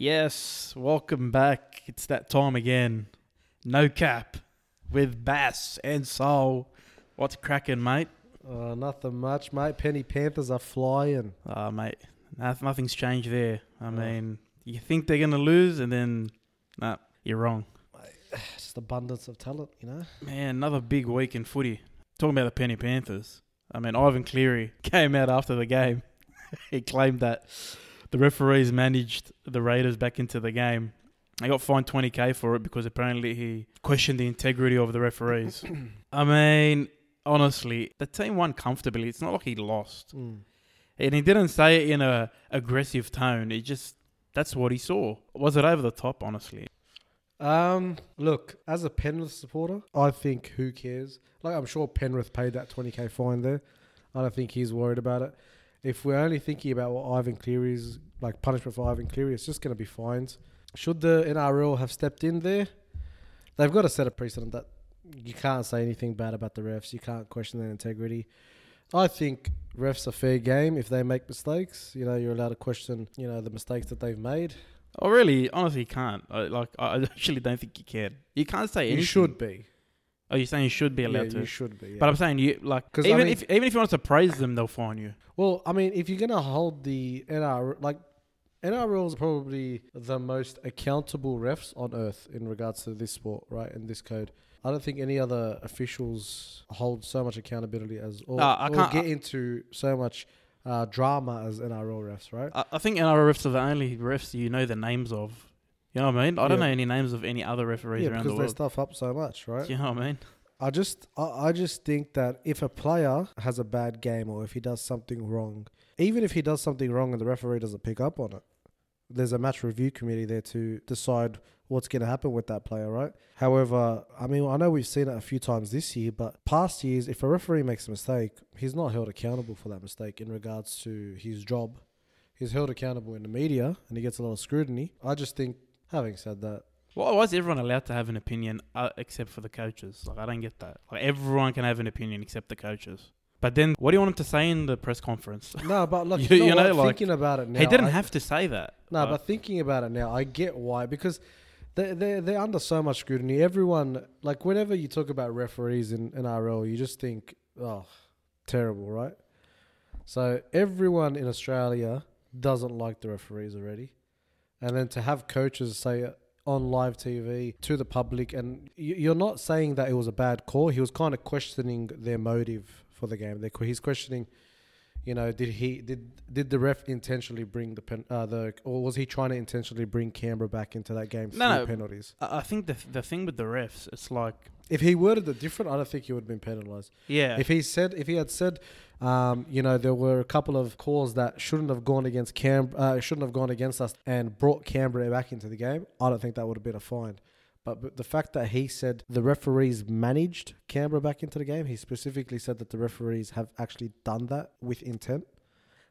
Yes, welcome back. It's that time again. No cap with Bass and Soul. What's cracking, mate? Uh, nothing much, mate. Penny Panthers are flying. Uh, mate, noth- nothing's changed there. I mean, you think they're going to lose, and then, nah, you're wrong. Just abundance of talent, you know. Man, another big week in footy. Talking about the Penny Panthers. I mean, Ivan Cleary came out after the game. he claimed that the referees managed the Raiders back into the game. He got fined 20k for it because apparently he questioned the integrity of the referees. I mean, honestly, the team won comfortably. It's not like he lost. Mm. And he didn't say it in a aggressive tone. He just that's what he saw. Was it over the top, honestly? Um, look, as a Penrith supporter, I think who cares? Like, I'm sure Penrith paid that 20k fine there. I don't think he's worried about it. If we're only thinking about what Ivan Cleary's like punishment for Ivan Cleary, it's just going to be fines. Should the NRL have stepped in there? They've got to set a precedent that you can't say anything bad about the refs. You can't question their integrity. I think refs are fair game if they make mistakes. You know, you're allowed to question, you know, the mistakes that they've made. I really, honestly, can't. I, like, I I actually don't think you can. You can't say anything. You should be. Oh, you're saying you should be allowed yeah, to. You should be. yeah. But I'm saying you like 'Cause, I even mean- if even if you want to praise them, they'll fine you. Well, I mean, if you're gonna hold the NRL, like NRL is probably the most accountable refs on earth in regards to this sport, right? And this code. I don't think any other officials hold so much accountability as or, I or get into so much uh, drama as NRL refs, right? I, I think NRL refs are the only refs you know the names of. You know what I mean? I don't Yeah. know any names of any other referees yeah, around because the they stuff up so much, right? You know what I mean? I just I, I just think that if a player has a bad game or if he does something wrong, even if he does something wrong and the referee doesn't pick up on it, there's a match review committee there to decide what's going to happen with that player, right? However, I mean, I know we've seen it a few times this year, but past years, if a referee makes a mistake, he's not held accountable for that mistake in regards to his job. He's held accountable in the media and he gets a lot of scrutiny. I just think, having said that, Why why is everyone allowed to have an opinion uh, except for the coaches? Like I don't get that. Like everyone can have an opinion except the coaches. But then, what do you want him to say in the press conference? no, but look, You- you, know, know, like, thinking about it now, he didn't I- have to say that. No, Uh, but thinking about it now, I get why because they they they're under so much scrutiny. Everyone like whenever you talk about referees in NRL, you just think, oh, terrible, right? So everyone in Australia doesn't like the referees already, and then to have coaches say on live TV to the public, and you- you're not saying that it was a bad call. He was kind of questioning their motive for the game. He's questioning you know, did he did did the ref intentionally bring the pen uh, the or was he trying to intentionally bring Canberra back into that game through No, no. penalties? I I think the the thing with the refs, it's like If he worded it different, I don't think he would have been penalised. yeah, If he said if he had said, um, you know, there were a couple of calls that shouldn't have gone against Cam uh, shouldn't have gone against us and brought Canberra back into the game, I don't think that would have been a fine. But, but the fact that he said the referees managed Canberra back into the game, he specifically said that the referees have actually done that with intent.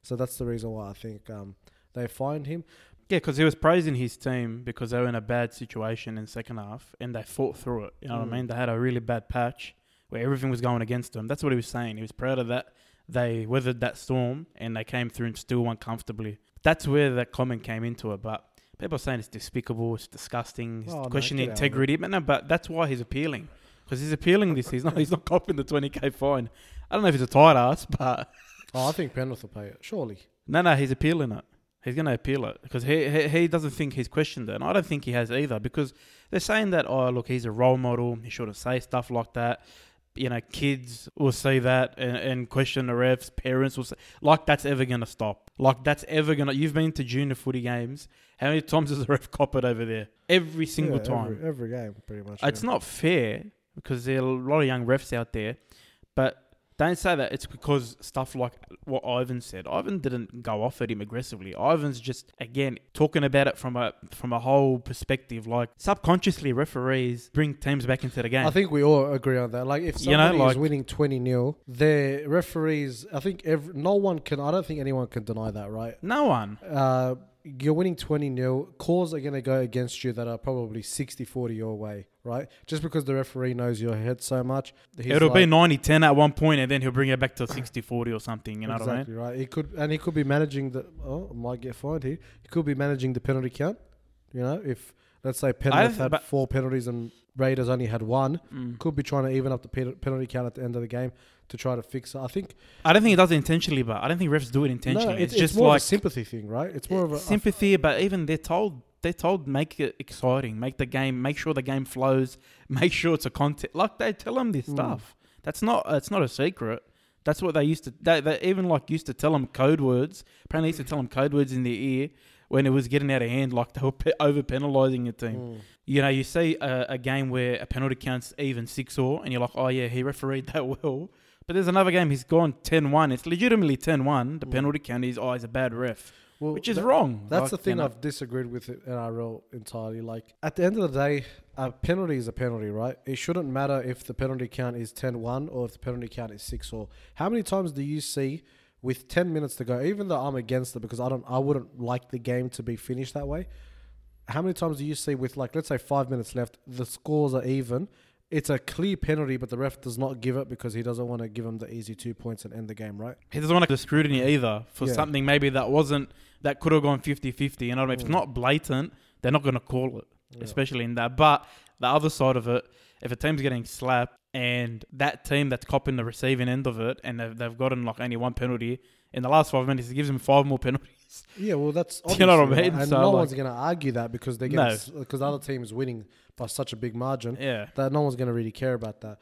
So that's the reason why I think um, they fined him. yeah, because he was praising his team because they were in a bad situation in second half and they fought through it. You know what Mm. I mean? They had a really bad patch where everything was going against them. That's what he was saying. He was proud of that. They weathered that storm and they came through and still won comfortably. That's where that comment came into it. But people are saying it's despicable, it's disgusting, it's Oh, questioning get out of it. integrity. But no, but that's why he's appealing. Because he's appealing this. He's not. He's not copping the twenty k fine. I don't know if he's a tight ass, but Oh, I think Penrith will pay it, surely. no, no, he's appealing it. He's going to appeal it because he, he he doesn't think he's questioned it, and I don't think he has either. Because they're saying that oh look, he's a role model. He shouldn't say stuff like that. You know, kids will see that and, and question the refs. Parents will say like that's ever going to stop. Like that's ever going to. You've been to junior footy games. How many times has the ref cop it over there? Every single Yeah, time. Every, every game, pretty much. It's yeah. not fair because there are a lot of young refs out there, but don't say that it's because stuff like what Ivan said. Ivan didn't go off at him aggressively. Ivan's just again talking about it from a from a whole perspective. Like subconsciously, referees bring teams back into the game. I think we all agree on that. Like, if You know, like- is winning 20 0, their referees, I think every, no one can, I don't think anyone can deny that, right? no one. Uh, you're winning 20 0. Calls are going to go against you that are probably 60 40 your way, right? Just because the referee knows your head so much. It'll be 90-10 at one point, and then he'll bring it back to 60-40 or something. You know what I mean? exactly right. He could, and he could be managing the. Oh, I might get fined here. He could be managing the penalty count. You know, if let's say Penrith th- had four penalties and Raiders only had one, Mm. could be trying to even up the penalty count at the end of the game to try to fix it. I think I don't think it does it intentionally, but I don't think refs do it intentionally. no, it's, it's, just more like of a sympathy thing, right? It's more of a sympathy, but even they're told they're told make it exciting, make the game, make sure the game flows, make sure it's a content. Like they tell them this Mm. stuff. That's not it's not a secret. That's what they used to. They, they even like used to tell them code words. Apparently, they used to tell them code words in their ear when it was getting out of hand, like they were pe- over penalising your team. Mm. You know, you see a, a game where a penalty counts even six or, and you're like, oh yeah, he refereed that well. But there's another game he's gone 10-1. It's legitimately 10-1. The Mm. penalty count is oh he's a bad ref, Well, which is that- wrong. That's Like, the you thing know. I've disagreed with it NRL entirely. Like at the end of the day, a penalty is a penalty, right? It shouldn't matter if the penalty count is 10-1 or if the penalty count is six or. How many times do you see with ten minutes to go? Even though I'm against it because I don't, I wouldn't like the game to be finished that way. How many times do you see with like let's say five minutes left, the scores are even. It's a clear penalty, but the ref does not give it because he doesn't want to give him the easy two points and end the game, right? He doesn't want to the scrutiny either for Yeah. something maybe that wasn't that could have gone 50-50. You know what I mean? If it's Mm. not blatant, they're not going to call it, Yeah. especially in that. But the other side of it, if a team's getting slapped and that team that's copping the receiving end of it, and they've, they've gotten like only one penalty in the last five minutes, it gives them five more penalties. Yeah, well, that's you know what I right, mean? And So, no like- one's going to argue that because they're No. because the other team is winning by such a big margin Yeah. that no one's going to really care about that.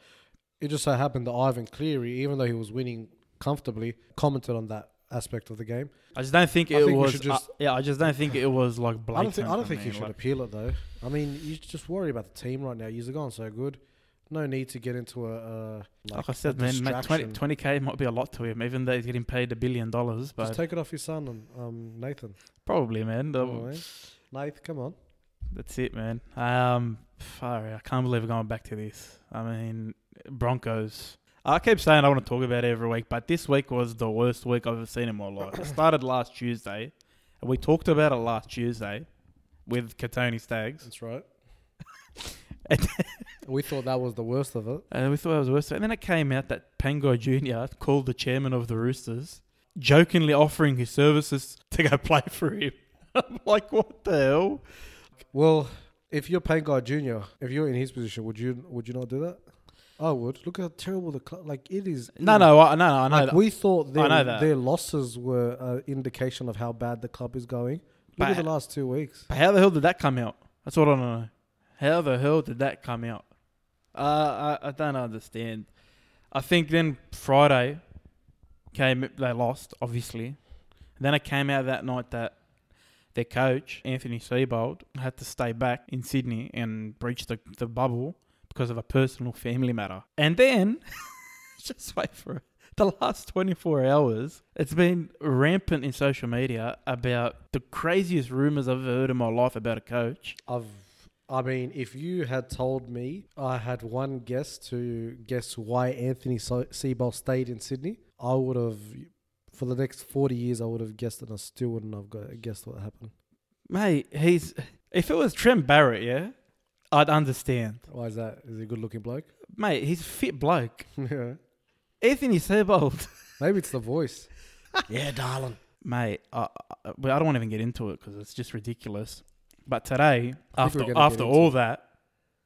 It just so happened that Ivan Cleary, even though he was winning comfortably, commented on that aspect of the game. I just don't think I it think we was. should just- uh, yeah, I just don't think it was like I don't think I don't think you should like- appeal it though. I mean, you just worry about the team right now. You're going so good. No need to get into a uh, like, Like I said, man, mate, 20, 20K might be a lot to him, even though he's getting paid a billion dollars. But Just take it off your son and um, Nathan. probably, man. the- You know what I mean? Nathan, come on. That's it, man. Um, sorry, I can't believe we're going back to this. I mean, Broncos. I keep saying I want to talk about it every week, but this week was the worst week I've ever seen in my life. It started last Tuesday, and we talked about it last Tuesday with Kotoni Staggs. That's right. And- we thought that was the worst of it. And we thought it was worse. And then it came out that Pangai Jr. called the chairman of the Roosters, jokingly offering his services to go play for him. I'm like, what the hell? Well, if you're Guy Junior, if you're in his position, would you would you not do that? I would. Look how terrible the club. Like it is. No, no, I, no, no, I know Like that. we thought their, that. their losses were an indication of how bad the club is going. Look But- at the last two weeks. But how the hell did that come out? That's what I don't know. How the hell did that come out? Uh, I, I don't understand. I think then Friday came. They lost, obviously. then it came out that night that their coach Anthony Seibold had to stay back in Sydney and breach the, the bubble because of a personal family matter. And then, just wait for it. The last 24 hours, it's been rampant in social media about the craziest rumors I've ever heard in my life about a coach. I've. I mean, if you had told me I had one guess to guess why Anthony Se- Seibold stayed in Sydney, I would have, for the next 40 years, I would have guessed and I still wouldn't have got, guessed what happened. Mate, he's. If it was Trent Barrett, yeah, I'd understand. Why is that? Is he a good looking bloke? Mate, he's a fit bloke. yeah. Anthony Seibold. Maybe it's the voice. yeah, darling. Mate, I, I, I don't want to even get into it because it's just ridiculous. But today, after after all that,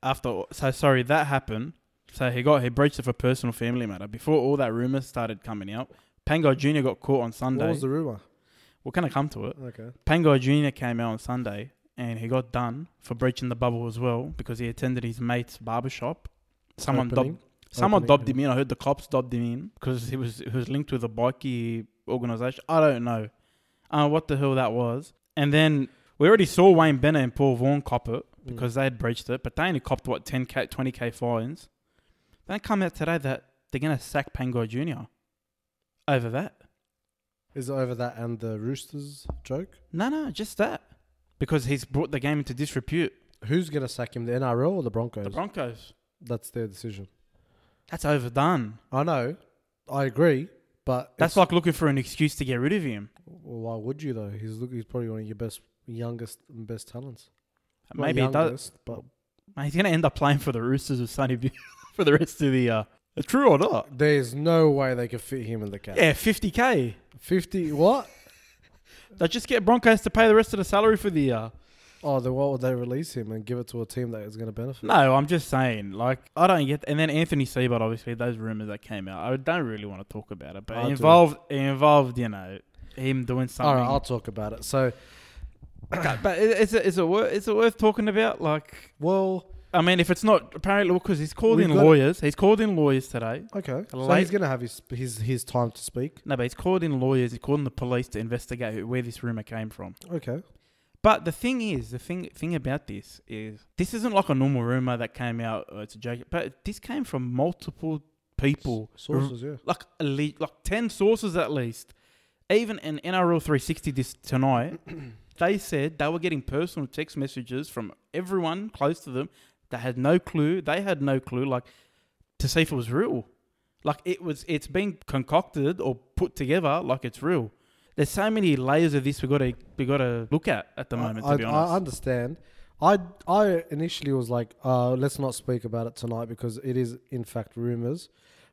after so sorry that happened. So he got he breached it for personal family matter. Before all that rumors started coming out, Pangai Jr. got caught on Sunday. What was the rumor? We're gonna come to it. Okay. Pangai Jr. came out on Sunday and he got done for breaching the bubble as well because he attended his mate's barbershop. Someone Opening. dobbed, someone Opening, dobbed him in. I heard the cops dobbed him in because he was he was linked with a bikie organization. I don't know, uh, what the hell that was. And then we already saw Wayne Bennett and Paul Vaughan cop it Mm. because they had breached it, but they only copped what 10k, 20k fines. They come out today that they're gonna sack Pangai Jr. over that. Is it over that and the Roosters joke? No, no, just that because he's brought the game into disrepute. Who's gonna sack him? The NRL or the Broncos? The Broncos. That's their decision. That's overdone. I know. I agree, but That's like looking for an excuse to get rid of him. well, why would you though? He's look. He's probably one of your best, youngest, and best talents. Not Maybe he does. but Mate, He's going to end up playing for the Roosters with Sonny Bill for the rest of the. Uh, true or not? there's no way they could fit him in the cap. Yeah, 50k. Fifty what? They just get Broncos to pay the rest of the salary for the year. Oh, then why would they release him and give it to a team that is going to benefit? No, I'm just saying, like, I don't get. And then Anthony Seibold, obviously, those rumors that came out, I don't really want to talk about it, but I it do. involved, it involved, you know, him doing something. right, I'll talk about it. So, Okay, but is it, is it worth, is it worth talking about? Like, well, I mean, if it's not apparently because he's called We've in got- lawyers, he's called in lawyers today. okay. So Late- he's going to have his, his his time to speak. No, but he's called in lawyers. He's called in the police to investigate who- where this rumor came from. Okay. But the thing is, the thing thing about this is, this isn't like a normal rumor that came out. Oh, it's a joke, but this came from multiple people, Sources, yeah. like at least, like ten sources at least. Even in NRL 360 this tonight, they said they were getting personal text messages from everyone close to them that had no clue. They had no clue, like to see if it was real. Like it was, it's being concocted or put together like it's real. There's so many layers of this we got to we got to look at at the moment. I, to be honest, I understand. I I initially was like, uh, let's not speak about it tonight because it is in fact rumors.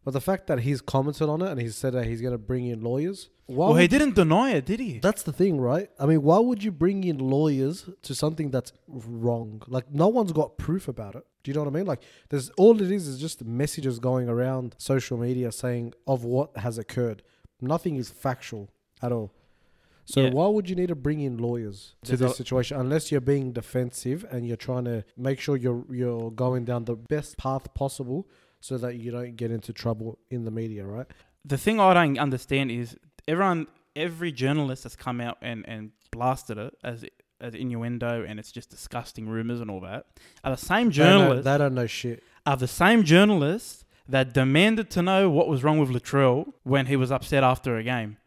But the fact that he's commented on it and he said that he's going to bring in lawyers. Well, he didn't deny it, did he? That's the thing, right? I mean, why would you bring in lawyers to something that's wrong? Like, no one's got proof about it. Do you know what I mean? Like, there's all it is is just messages going around social media saying of what has occurred. Nothing is factual at all. So Yeah. why would you need to bring in lawyers to There's this situation unless you're being defensive and you're trying to make sure you're you're going down the best path possible so that you don't get into trouble in the media, right? the thing I don't understand is everyone, every journalist has come out and, and blasted it as as innuendo and it's just disgusting rumors and all that. Are the same They know- journalists they don't know shit. are the same journalists that demanded to know what was wrong with Latrell when he was upset after a game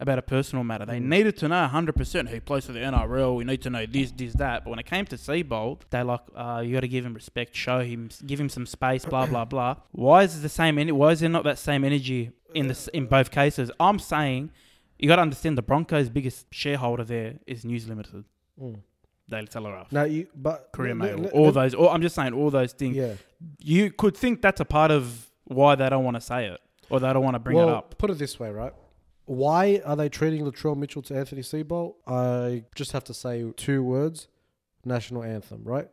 about a personal matter. They Mm. needed to know 100% he plays for the NRL. We need to know this, this, that. But when it came to Seibold, they're like, uh, you got to give him respect, show him, give him some space, blah blah blah. Why is it the same? en- Why is there not that same energy in this in both cases? I'm saying you got to understand the Broncos' biggest shareholder there is News Limited, Mm. Daily Telegraph. Now you, but le- Mail, le- all le- those. All, I'm just saying, all those things Yeah. you could think that's a part of why they don't want to say it or they don't want to bring well, it up. Put it this way, right? Why are they trading Latrell Mitchell to Anthony Seibold? I just have to say two words: national anthem, right?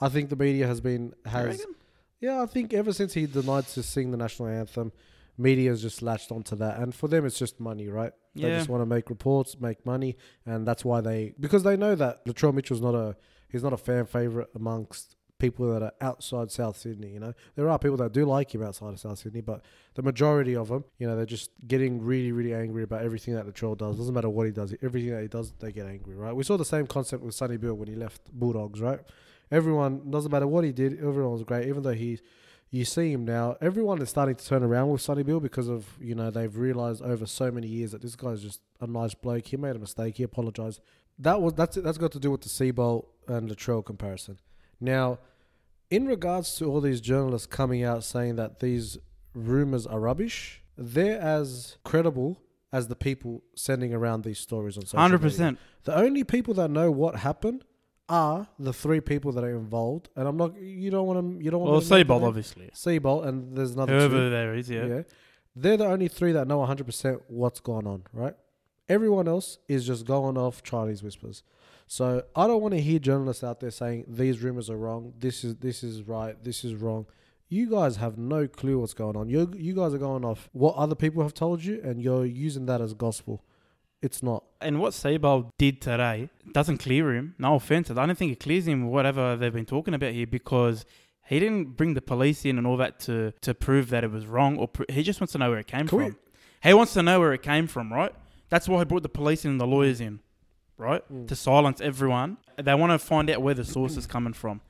I think the media has been has yeah. I think ever since he denied to sing the national anthem, media has just latched onto that, and for them it's just money, right? They Yeah. just want to make reports, make money, and that's why they because they know that Latrell Mitchell's not a he's not a fan favorite amongst people that are outside South Sydney. You know, there are people that do like him outside of South Sydney, but the majority of them, you know, they're just getting really, really angry about everything that Latrell does. Doesn't matter what he does, everything that he does, they get angry, right? We saw the same concept with Sonny Bill when he left Bulldogs, right? Everyone doesn't matter what he did, everyone was great, even though he. You see him now. Everyone is starting to turn around with Sonny Bill because of you know they've realized over so many years that this guy's just a nice bloke. He made a mistake. He apologized. That was that's that's got to do with the Seibold and Latrell comparison. Now, in regards to all these journalists coming out saying that these rumors are rubbish, they're as credible as the people sending around these stories on social Hundred media. percent. The only people that know what happened are the three people that are involved, and I'm not. You don't want to. You don't want Well, to. name Seibold, them. obviously. Seibold, and there's another Whoever two. there is, yeah. Yeah. They're the only three that know 100% what's going on, right? Everyone else is just going off Chinese whispers. So I don't want to hear journalists out there saying these rumors are wrong. This is this is right. This is wrong. You guys have no clue what's going on. You you guys are going off what other people have told you, and you're using that as gospel. It's not. And what Seibold did today doesn't clear him. No offense. I don't think it clears him whatever they've been talking about here because he didn't bring the police in and all that to, to prove that it was wrong. Or pr- he just wants to know where it came Can we- from. He wants to know where it came from, right? That's why he brought the police in and the lawyers in, right? Mm. To silence everyone. They want to find out where the source is coming from.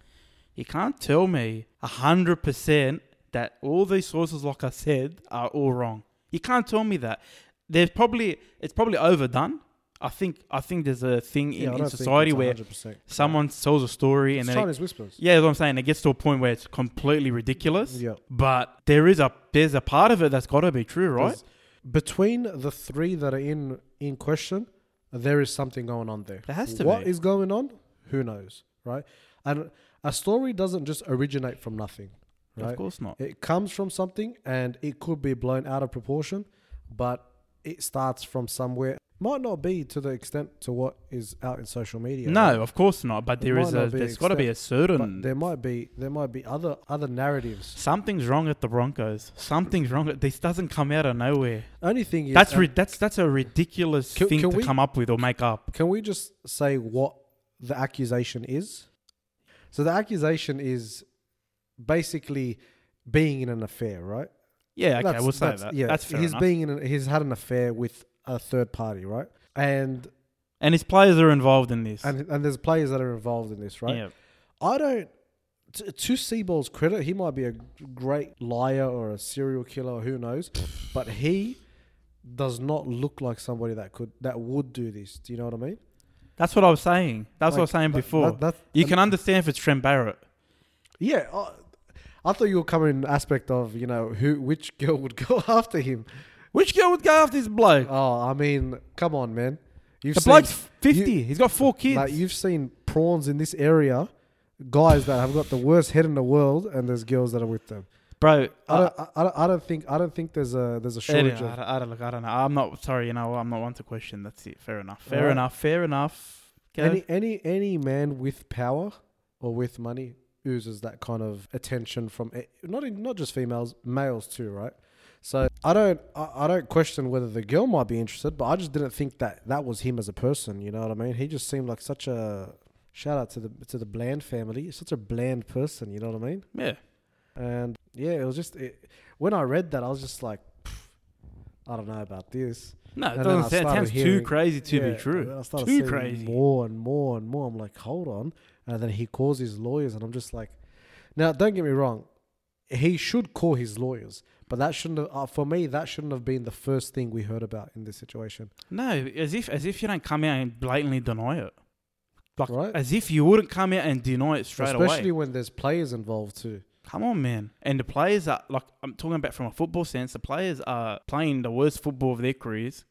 You can't tell me hundred percent that all these sources, like I said, are all wrong. You can't tell me that. There's probably it's probably overdone. I think I think there's a thing Yeah, in, in society where 100%. someone tells a story and It's then it, whispers. yeah, that's what I'm saying. It gets to a point where it's completely ridiculous. Yeah. But there is a there's a part of it that's got to be true, right? There's- Between the three that are in in question, there is something going on there. There has to What be. is going on? Who knows, right? And a story doesn't just originate from nothing, right? Of course not. It comes from something, and it could be blown out of proportion, but it starts from somewhere. Might not be to the extent to what is out in social media. no, right? of course not. But It there is a. There's got to be a certain. there might be there might be other other narratives. Something's wrong at the Broncos. Something's wrong. At, this doesn't come out of nowhere. Only thing is That's and ri- that's that's a ridiculous Can- thing can to we- come up with or make up. Can we just say what the accusation is? So the accusation is basically being in an affair, right? Yeah, okay, That's- we'll say that. Yeah, that's fair he's enough. being in. A, he's had an affair with a third party, right? And and his players are involved in this. and and there's players that are involved in this, right? Yeah. I don't. To, to Seibold's credit, he might be a great liar or a serial killer, who knows, but he does not look like somebody that could that would do this. Do you know what I mean? That's what I was saying. That's what I was saying before. that- that- you can understand if it's Trent Barrett. Yeah, I, I thought you were coming in aspect of you know who which girl would go after him. Which girl would go after this bloke? Oh, I mean, come on, man. You've the seen, bloke's 50. He's got four kids. like, you've seen prawns in this area, guys that have got the worst head in the world, and there's girls that are with them. Bro, I don't, I, I don't, I don't think I don't think there's a there's a shortage I, don't, I don't look. I don't know. I'm not sorry. You know, I'm not one to question. That's it. Fair enough. Fair Alright. enough. Fair enough. Go. any any any man with power or with money oozes that kind of attention from eh, not in, not just females, males too, right? So I don't I, I don't question whether the girl might be interested, but I just didn't think that that was him as a person. You know what I mean? He just seemed like such a shout out to the to the Bland family, such a bland person. You know what I mean? yeah. And yeah, it was just it, when I read that, I was just like, I don't know about this. No, it And doesn't sound. Sounds too crazy to Yeah, be true. then I started Too crazy. More and more and more. I'm like, hold on. And then he calls his lawyers, and I'm just like, now don't get me wrong, he should call his lawyers, but that shouldn't have, uh, for me that shouldn't have been the first thing we heard about in this situation, No, as if as if you don't come out and blatantly deny it. Like Right. as if you wouldn't come out and deny it straight especially away. Especially when there's players involved too. Come on, man. And the players are like I'm talking about from a football sense. The players are playing the worst football of their careers.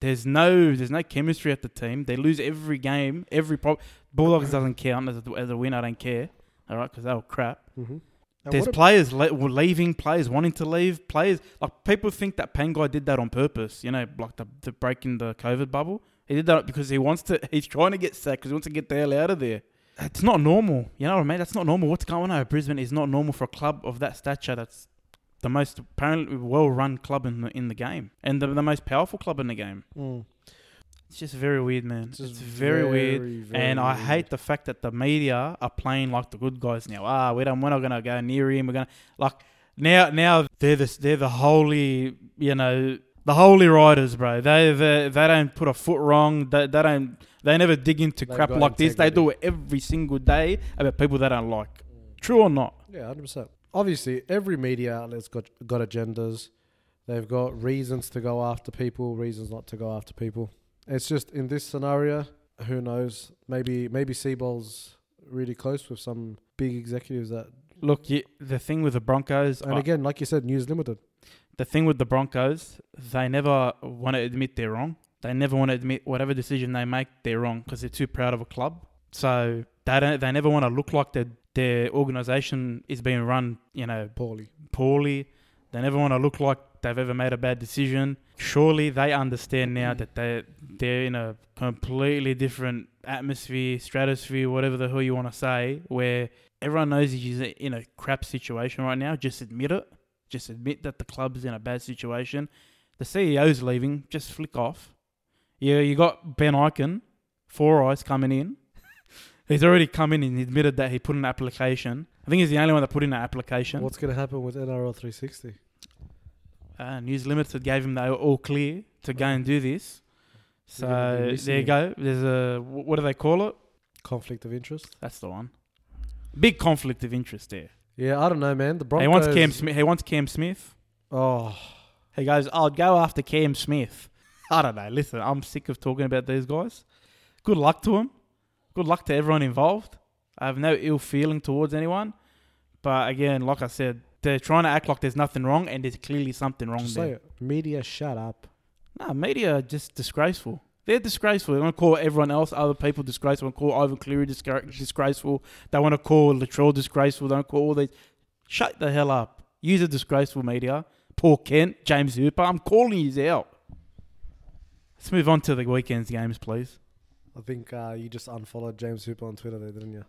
There's no there's no chemistry at the team. They lose every game. Every pro- Bulldogs doesn't count as a, as a win. I don't care. All right, because they were crap. Mm-hmm. There's players le- leaving, players wanting to leave, players like people think that Pangai did that on purpose. You know, like the, the breaking the COVID bubble. He did that because he wants to. He's trying to get sacked because he wants to get the hell out of there. It's not normal. You know what I mean? That's not normal. What's going on at Brisbane is not normal for a club of that stature. That's the most apparently well-run club in the in the game and the, the most powerful club in the game. Mm. It's just very weird, man. It's It's, just very, weird. very, very And I weird. hate the fact that the media are playing like the good guys now. Ah, we don't. We're not gonna go near him. We're gonna like now. Now they're the they're the holy. You know the holy riders, bro. They they, they don't put a foot wrong. They, they don't. They never dig into They've crap like this. They do it every single day about people they don't like. True or not? Yeah, hundred percent. Obviously, every media outlet's got got agendas. They've got reasons to go after people, reasons not to go after people. It's just in this scenario, who knows? Maybe maybe Seibold's really close with some big executives that. Look, you, the thing with the Broncos, And I- again, like you said, News Limited. the thing with the Broncos, they never want to admit they're wrong. They never want to admit whatever decision they make, they're wrong because they're too proud of a club. So they don't. They never want to look like their their organization is being run, you know, Poorly. poorly. They never want to look like they've ever made a bad decision. Surely they understand now mm. that they they're in a completely different atmosphere, stratosphere, whatever the hell you want to say, where everyone knows he's in a crap situation right now. Just admit it. Just admit that the club's in a bad situation. The CEO's leaving. Just flick off. Yeah, you got Ben Ikin, Four Eyes coming in. He's already come in and admitted that he put in an application. I think he's the only one that put in an application. What's going to happen with NRL 360? Uh, News Limited gave him the all clear to go and do this. You're gonna be So there you go. There's a what do they call it? Conflict of interest. That's the one. Big conflict of interest there. Yeah, I don't know, man. The Broncos. he wants Cam Smith. He wants Cam Smith. Oh, He goes, "I'll go after Cam Smith." I don't know. Listen, I'm sick of talking about these guys. Good luck to them. Good luck to everyone involved. I have no ill feeling towards anyone. But again, like I said, they're trying to act like there's nothing wrong, and there's clearly something wrong just there. it. Media, shut up. Nah, media are just disgraceful. They're disgraceful. They want to call everyone else, other people, disgraceful. They want to call Ivan Cleary disgra- disgraceful. They want to call Latrell disgraceful. They want to call all these. Shut the hell up. Use a disgraceful media. Paul Kent, James Hooper. I'm calling you out. Let's move on to the weekend's games, please. I think uh, you just unfollowed James Hooper on Twitter there, didn't you?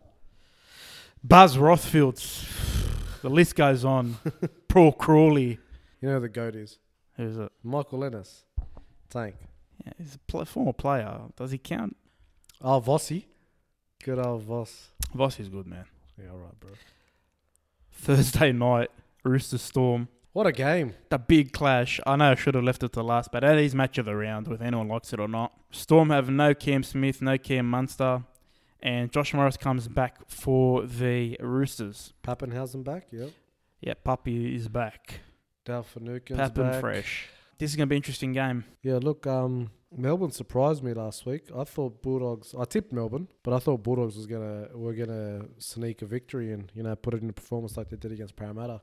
Buzz Rothfields. The list goes on. Paul Crawley. You know who the goat is Who's it? Michael Ennis, Tank. Yeah, he's a pl- former player. Does he count? Oh, Vossi. Good old Voss. Voss is good, man. Yeah, all right, bro. Thursday night, Rooster Storm. What a game. The big clash. I know I should have left it to last, but that is match of the round, whether anyone likes it or not. Storm have no Cam Smith, no Cam Munster, and Josh Morris comes back for the Roosters. Papenhuyzen back, yep. Yeah, Puppy is back. Dale Finucane's Pappen back. fresh. This is going to be an interesting game. Yeah, look, um, Melbourne surprised me last week. I thought Bulldogs. I tipped Melbourne, but I thought Bulldogs was gonna were gonna sneak a victory and you know put it in a performance like they did against Parramatta.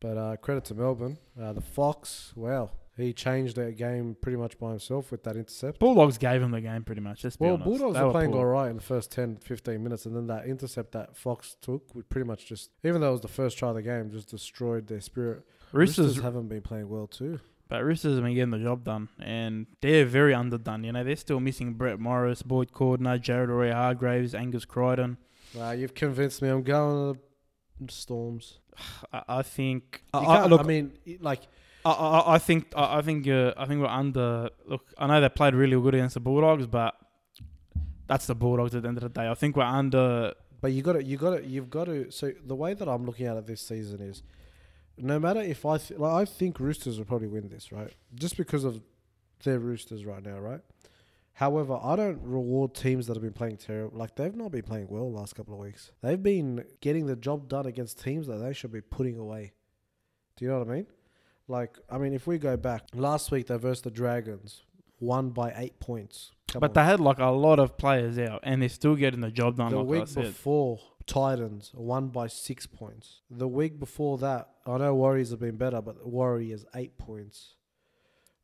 But uh, credit to Melbourne. Uh, the Fox, wow, he changed that game pretty much by himself with that intercept. Bulldogs gave him the game pretty much. Let's be Well. Bulldogs They were playing poor. all right in the first 10, 15 minutes, and then that intercept that Fox took would pretty much just, even though it was the first try of the game, just destroyed their spirit. Roosters, Roosters haven't been playing well too. but Roosters have been getting the job done, and they're very underdone. You know, they're still missing Brett Morris, Boyd Cordner, Jared Waerea-Hargreaves, Angus Crichton. Uh, you've convinced me. I'm going to the Storms. I, I think. I, look, I mean, like I, I, I think I, I think uh, I think we're under. Look, I know they played really good against the Bulldogs, but that's the Bulldogs at the end of the day. I think we're under. But you got to, you got to, you've got to. So the way that I'm looking at it this season is, no matter if I, th- like, I think Roosters will probably win this, right? Just because of their Roosters right now, right? However, I don't reward teams that have been playing terrible. Like they've not been playing well the last couple of weeks. They've been getting the job done against teams that they should be putting away. Do you know what I mean? Like, I mean, if we go back last week, they versed the Dragons, won by eight points. Come but on. they had like a lot of players out, and they're still getting the job done. The like I week before, Titans won by six points. The week before that, I know Warriors have been better, but Warriors eight points.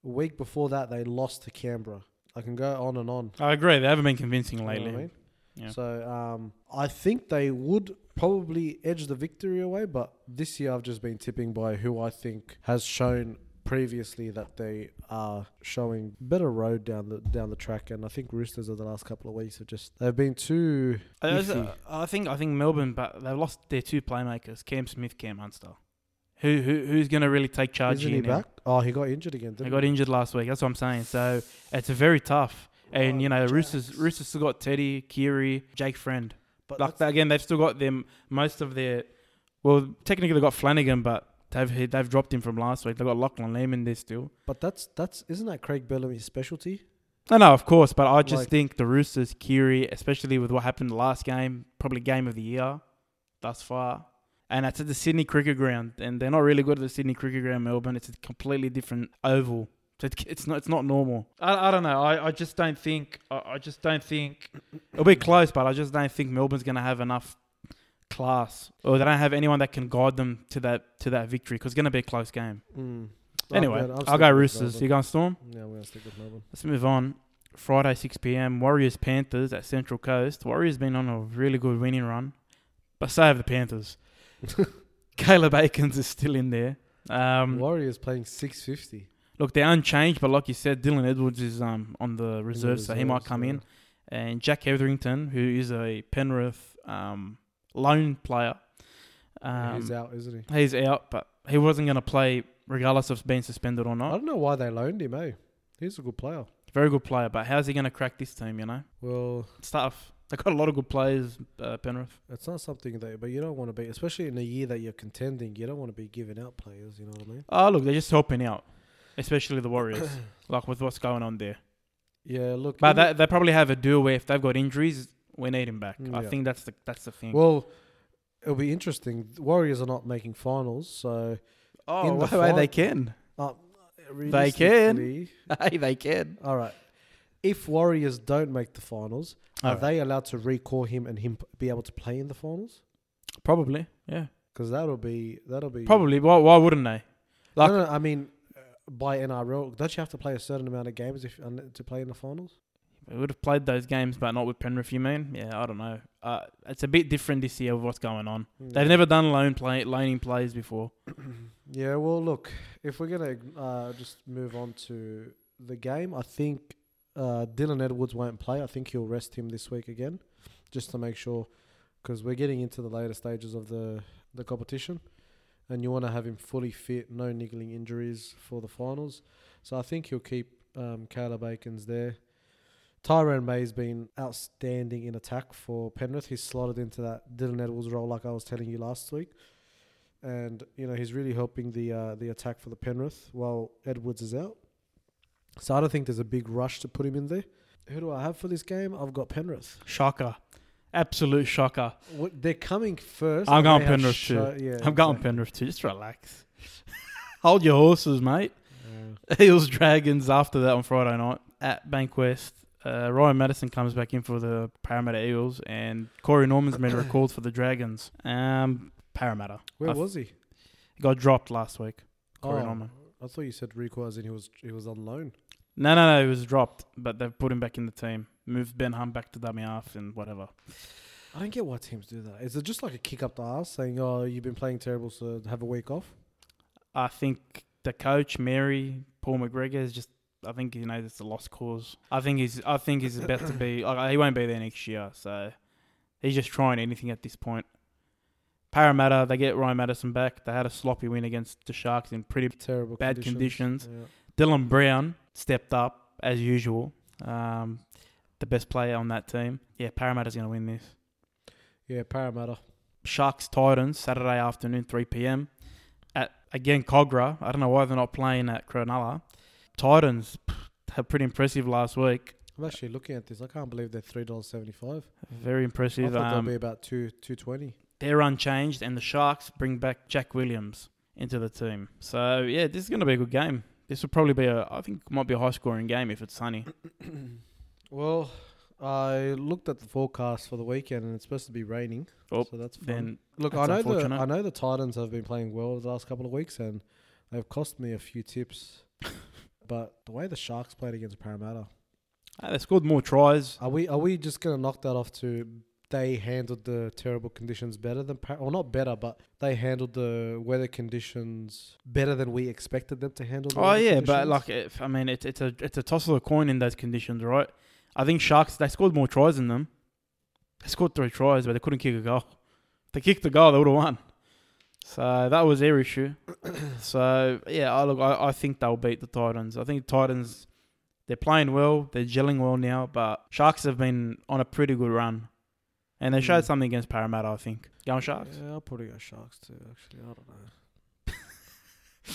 The week before that, they lost to Canberra. I can go on and on. I agree. They haven't been convincing You know lately. I mean? Yeah. So um, I think they would probably edge the victory away, but this year I've just been tipping by who I think has shown previously that they are showing better road down the down the track, and I think Roosters of the last couple of weeks have just they've been too. I, uh, I think I think Melbourne, but they've lost their two playmakers, Cam Smith, Cam Munster. Who who who's going to really take charge Isn't he now? back? Oh, he got injured again. Didn't They got injured last week. That's what I'm saying. So it's very tough. And Oh, you know, Roosters Roosters still got Teddy, Keary, Jake Friend. But Like again, they've still got them most of their. Well, technically they've got Flanagan, but they've they've dropped him from last week. They've got Lachlan Lehman there still. But that's that's isn't that Craig Bellamy's specialty? No, no, of course, but I just Like- think the Roosters, Keary, especially with what happened the last game, probably game of the year thus far. And that's at the Sydney Cricket Ground, and they're not really good at the Sydney Cricket Ground, Melbourne. It's a completely different oval. So it's, it's not it's not normal. I, I don't know. I, I just don't think I, I just don't think it'll be close, but I just don't think Melbourne's gonna have enough class, or they don't have anyone that can guide them to that to that victory. Because it's gonna be a close game. Mm. Anyway, I'm going- I'm I'll go Roosters. Melbourne. You going Storm? Yeah, we're gonna stick with Melbourne. Let's move on. Friday, 6 p.m. Warriors Panthers at Central Coast. Warriors been on a really good winning run, but so have the Panthers. Caleb Aekins is still in there. Um, Warriors playing six fifty. Look, they're unchanged, but like you said, Dylan Edwards is um, on the reserve, so he might come in. And Jack Hetherington, who is a Penrith um, loan player, um, He's out, isn't he? he's out, but he wasn't going to play regardless of being suspended or not. I don't know why they loaned him. Eh, he's a good player. Very good player, but how's he going to crack this team? You know, Well, it's tough. They've got a lot of good players, uh, Penrith. it's not something that, but you don't want to be, especially in a year that you're contending. You don't want to be giving out players. You know what I mean? Oh, look, they're just helping out, especially the Warriors, like with what's going on there. Yeah, look. But in- they, they probably have a deal where if they've got injuries, we need him back. I think that's the that's the thing. well, it'll be interesting. The Warriors are not making finals, so oh, in the wait, wait, they fin- can. they can. hey, they can. All right. If Warriors don't make the finals, are Alright. they allowed to recall him and him be able to play in the finals? Probably, yeah. Because that'll be that'll be Probably. Why, why wouldn't they? Like- no, no, I mean, uh, by NRL, don't you have to play a certain amount of games if to play in the finals? We would have played those games, but not with Penrith. You mean? Yeah, I don't know. Uh, it's a bit different this year with what's going on. They've never done loan play loaning plays before. Yeah, well, look, if we're gonna uh, just move on to the game, I think uh, Dylan Edwards won't play. I think he'll rest him this week again, just to make sure, because we're getting into the later stages of the the competition, and you want to have him fully fit, no niggling injuries for the finals. So I think he'll keep um, Caleb there. Tyrone May's been outstanding in attack for Penrith. He's slotted into that Dylan Edwards role, like I was telling you last week, and you know he's really helping the uh, the attack for the Penrith while Edwards is out. So I don't think there's a big rush to put him in there. Who do I have for this game? I've got Penrith. Shocker. Absolute shocker. What, they're coming first. I'm and going Penrith too. Yeah, I'm going exactly. Penrith too. Just relax. Hold your horses, mate. Yeah. Eels Dragons after that on Friday night at Bankwest. Uh, Ryan Matterson comes back in for the Parramatta Eels, and Corey Norman's been recalled for the Dragons. Um, Parramatta. Where I was he? He got dropped last week. Corey Oh, Norman. I thought you said recall in he was he was on loan. No, no, no. He was dropped, but they've put him back in the team. Moved Ben Hunt back to dummy half and whatever. I don't get why teams do that. Is it just like a kick up the ass saying, "Oh, you've been playing terrible, so have a week off"? I think the coach, Mary, Paul McGregor, is just. I think you know it's a lost cause. I think he's. I think he's about to be. Like, he won't be there next year, so he's just trying anything at this point. Parramatta, they get Ryan Matterson back. They had a sloppy win against the Sharks in pretty. Terrible Bad conditions. Yeah. Dylan Brown stepped up as usual. Um, the best player on that team. Yeah, Parramatta's going to win this. yeah, Parramatta. Sharks Titans Saturday afternoon, 3 p.m. At again Kogarah. I don't know why they're not playing at Cronulla. Titans have pretty impressive last week. I'm actually looking at this. I can't believe they're three dollars seventy five. Very impressive. I thought Um, they'll be about two two twenty. they're unchanged, and the Sharks bring back Jack Williams into the team. So yeah, this is going to be a good game. This will probably be a. I think might be a high scoring game if it's sunny. Well, I looked at the forecast for the weekend, and it's supposed to be raining. Oh, so that's fun. Then Look, that's I know the. I know the Titans have been playing well the last couple of weeks, and they've cost me a few tips. but the way the Sharks played against Parramatta, uh, they scored more tries. are we are we just gonna knock that off to they handled the terrible conditions better than Par- or not better, but they handled the weather conditions better than we expected them to handle. Oh yeah, but like if, I mean, it's it's a it's a toss of the coin in those conditions, right? I think Sharks they scored more tries than them. They scored three tries, but they couldn't kick a goal. If they kicked the goal, they would have won. So that was their issue. so yeah, I look, I, I think they'll beat the Titans. I think the Titans they're playing well, they're gelling well now, but Sharks have been on a pretty good run, and they showed Mm. something against Parramatta. I think. Going Sharks. Yeah, I'll probably go Sharks too. Actually, I don't know.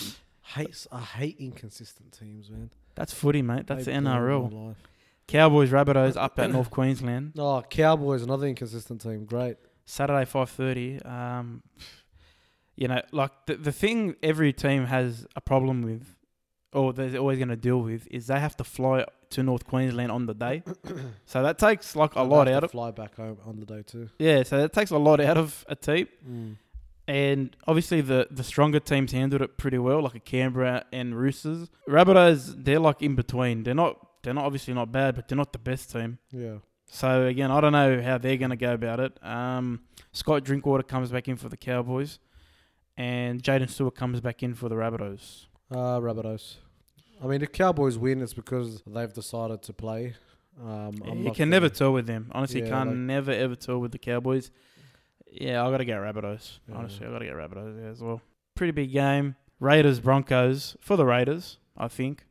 hate I hate inconsistent teams, man. That's footy, mate. That's They the NRL. Cowboys, Rabbitohs up at North Queensland. Oh, Cowboys, another inconsistent team. Great. Saturday five thirty. Um, you know, like the the thing every team has a problem with, or they're always going to deal with, is they have to fly to North Queensland on the day. so that takes like a They'll lot have out to of fly back home on the day too. yeah. So that takes a lot out of a team, and obviously the the stronger teams handled it pretty well, like a Canberra and Roosters. Rabbitohs, they're like in between. They're not they're not obviously not bad, but they're not the best team. Yeah. So again, I don't know how they're going to go about it. Um, Scott Drinkwater comes back in for the Cowboys, and Jaden Stewart comes back in for the Rabbitohs. Uh, Rabbitohs. I mean, if Cowboys win, it's because they've decided to play. Um, I'm you can never tell with them. Honestly, you Yeah, can't like- never ever tell with the Cowboys. Yeah, I got to get Rabbitohs. Yeah. Honestly, I got to get Rabbitohs yeah, as well. Pretty big game. Raiders Broncos for the Raiders, I think,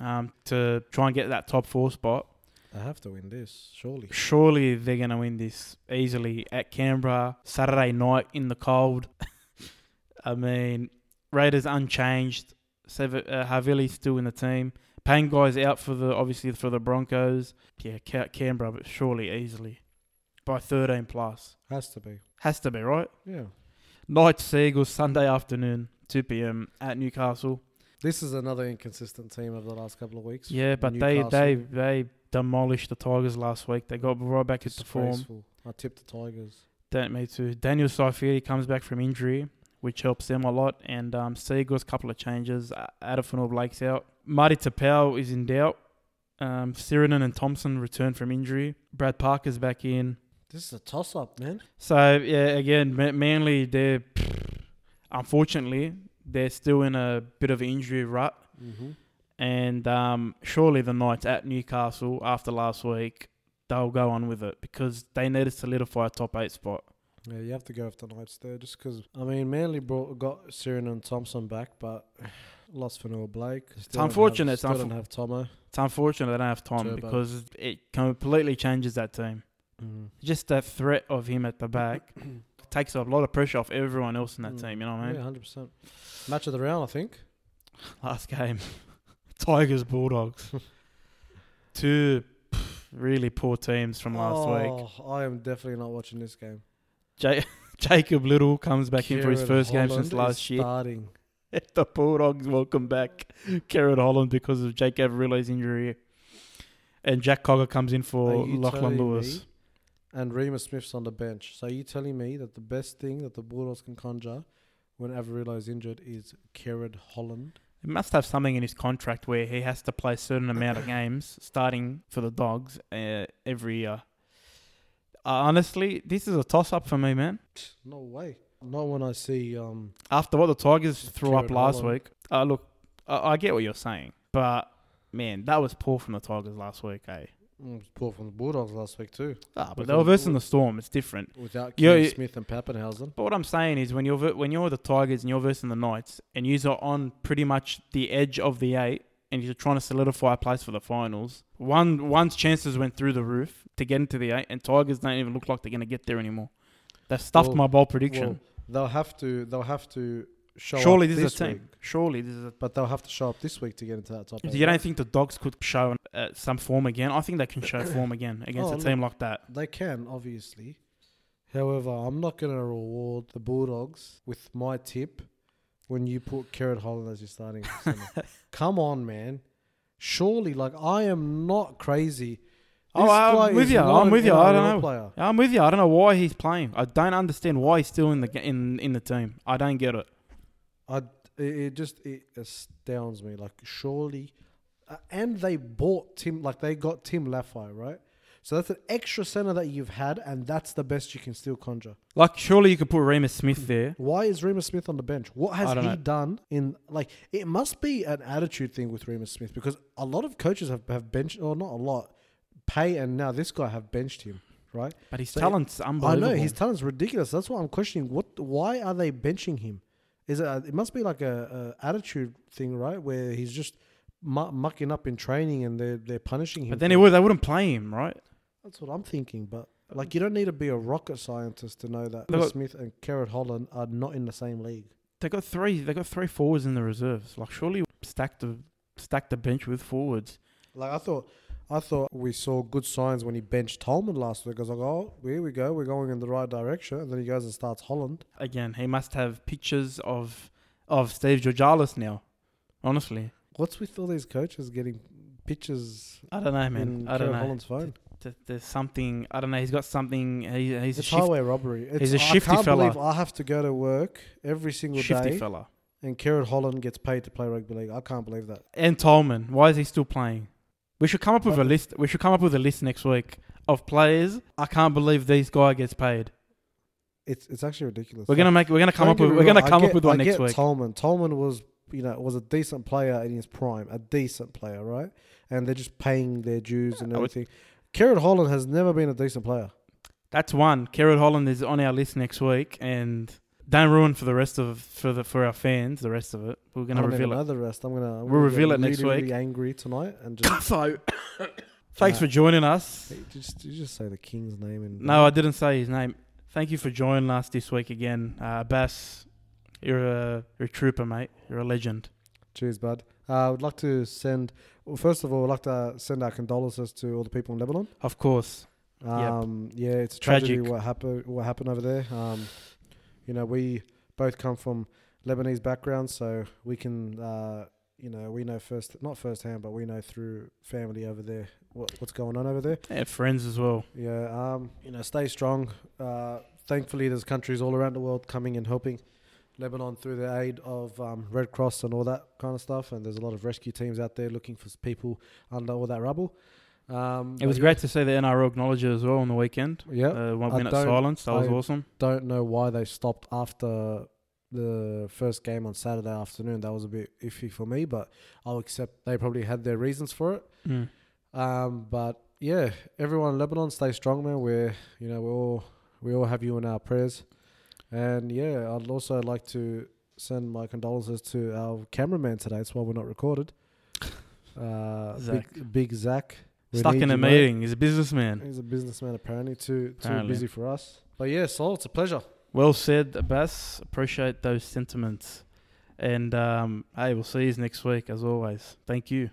um, to try and get that top four spot. They have to win this, surely. Surely they're going to win this easily at Canberra Saturday night in the cold. I mean, Raiders unchanged. Sever, uh, Havili's still in the team. Pangai's out for the obviously for the Broncos. Yeah, Ca- Canberra, but surely easily by 13 plus. Has to be. Has to be right. Yeah. Knights Seagulls Sunday afternoon, 2 p.m. at Newcastle. This is another inconsistent team of the last couple of weeks. Yeah, but Newcastle. they they they demolished the Tigers last week. They got right back into form. I tipped the Tigers. Don't me too. Daniel Saifiti comes back from injury, which helps them a lot. And um, Seagulls, couple of changes. Uh, Blake's out. Marty Tapau is in doubt. Um, Sironen and Thompson return from injury. Brad Parker's back in. This is a toss up, man. So yeah, again, Ma- Manly, they're unfortunately they're still in a bit of an injury rut. Mm-hmm. And um, surely the Knights at Newcastle after last week, they'll go on with it because they need to solidify a top eight spot. Yeah, you have to go with the Knights there, just because I mean, Manly brought got Siren and Thompson back, but lost for Noah Blake. Still don't unfortunate, Have, it's still unfo- don't have Tomo. It's unfortunate they don't have Tom Turbo. because it completely changes that team. Just that threat of him at the back takes a lot of pressure off everyone else in that Mm. team. You know what I mean? Yeah, hundred percent. Match of the round, I think. Last game, Tigers Bulldogs, two pff, really poor teams from last week. oh, I am definitely not watching this game. Ja- Jacob Liddle comes back in for his first game since last year. Starting. the Bulldogs welcome back Kerrod Holland because of Jake Averillo's injury. And Jack Cogger comes in for Lachlan Lewis. me- And Reimis Smith's on the bench. So are you telling me that the best thing that the Bulldogs can conjure when Averillo is injured is Kerrod Holland? He must have something in his contract where he has to play a certain amount of games starting for the Dogs uh, every year. Uh, honestly, this is a toss up for me, man. No way. Not when I see um After what the Tigers threw up last Holland. week, uh, look, I, I get what you're saying, but man, that was poor from the Tigers last week, eh? Mm, it was poor from the Bulldogs last week too. Ah, but With they were the- versing the Storm. It's different. Without Yeah, Kim yeah. Smith and Papenhuyzen. But what I'm saying is, when you're ver- when you're the Tigers and you're versing the Knights, and you're on pretty much the edge of the eight, and you're trying to solidify a place for the finals, one one's chances went through the roof to get into the eight, and Tigers don't even look like they're going to get there anymore. They've stuffed Well- my bold prediction. Well, they'll have to they'll have to show Surely this, this is a team. Surely this is a. But they'll have to show up this week to get into that top eight. You don't think the Dogs could show uh, some form again? I think they can show form again against Oh, a team like that. They can, obviously. However, I'm not going to reward the Bulldogs with my tip when you put Kerrod Holland as your starting. Come on, man. Surely, like, I am not crazy. Oh, I'm with you. I'm with you. I don't know. Player. I'm with you. I don't know why he's playing. I don't understand why he's still in the in in the team. I don't get it. I, it, it just it astounds me. Like, surely. Uh, and they bought Tim, like, they got Tim Laffey, right? So that's an extra centre that you've had, and that's the best you can still conjure. Like, surely you could put Reimis Smith there. Why is Reimis Smith on the bench? What has he know. done in like it must be an attitude thing with Reimis Smith because a lot of coaches have, have benched or not a lot. Pay and now this guy have benched him, right? But his So- talent's unbelievable. I know his talent's ridiculous. That's why I'm questioning what why are they benching him? Is it a, it must be like a, a attitude thing, right? Where he's just mu- mucking up in training and they're they're punishing him. but then for it. would, they wouldn't play him, right? That's what I'm thinking, but like you don't need to be a rocket scientist to know that Smith and Kerrod Holland are not in the same league. They got three. They got three forwards in the reserves. Like, surely stack the stack the bench with forwards. Like I thought, I thought we saw good signs when he benched Tolman last week. I was like, oh, here we go, we're going in the right direction. And then he goes and starts Holland. Again, he must have pictures of of Steve Georgalis now. Honestly, What's with all these coaches getting pictures I don't know, man. I don't know. Holland's phone? There's something. I don't know. He's got something. He, he's a It's shift, highway robbery. It's, he's a I shifty can't fella. believe I have to go to work every single shifty day, fella. and Kerrod Holland gets paid to play rugby league. I can't believe that. And Tolman, why is he still playing? We should come up with a list. We should come up with a list next week of players. I can't believe these guy gets paid. It's it's actually ridiculous. We're gonna make. We're gonna come Don't up get with. me We're gonna I come get- up with one I next get week. Tolman. Tolman was, you know, was a decent player in his prime, a decent player, right? And they're just paying their dues and I would- everything. Kerrod Holland has never been a decent player. That's one. Kerrod Holland is on our list next week, and don't ruin for the rest of for the for our fans. The rest of it, we're gonna reveal it. the rest. I'm gonna. I'm We'll gonna reveal it next really, week. Really angry tonight and just. so, thanks for joining us. Hey, just you just say the king's name and. No, I didn't say his name. Thank you for joining us this week again, uh, Bass. You're a, you're a trooper, mate. You're a legend. Cheers, bud. Uh, I would like to send. Well, first of all, I'd like to send our condolences to all the people in Lebanon. Of course. Um, Yeah, it's a Tragic. tragedy what happened. What happened over there? Um, you know, we both come from Lebanese backgrounds, so we can, uh, you know, we know first, not firsthand, but we know through family over there what, what's going on over there. And friends as well. Yeah, um, you know, stay strong. Uh, thankfully, there's countries all around the world coming and helping Lebanon through the aid of um, Red Cross and all that kind of stuff. And there's a lot of rescue teams out there looking for people under all that rubble. Um, It was great to see the NRL acknowledge it as well on the weekend. Yeah, Uh, one minute silence. That was awesome. don't know why they stopped after the first game on Saturday afternoon. That was a bit iffy for me, but I'll accept they probably had their reasons for it. Mm. Um, but yeah, everyone in Lebanon, stay strong, man. We're you know we all we all have you in our prayers, and yeah, I'd also like to send my condolences to our cameraman today. That's why we're not recorded. Uh, Zach. big big Zach. We Stuck in a mate. meeting. He's a businessman. He's a businessman apparently. Too too busy for us. But yeah, Sol, it's a pleasure. Well said, Abbas. Appreciate those sentiments. And um, hey, we'll see you next week as always. Thank you.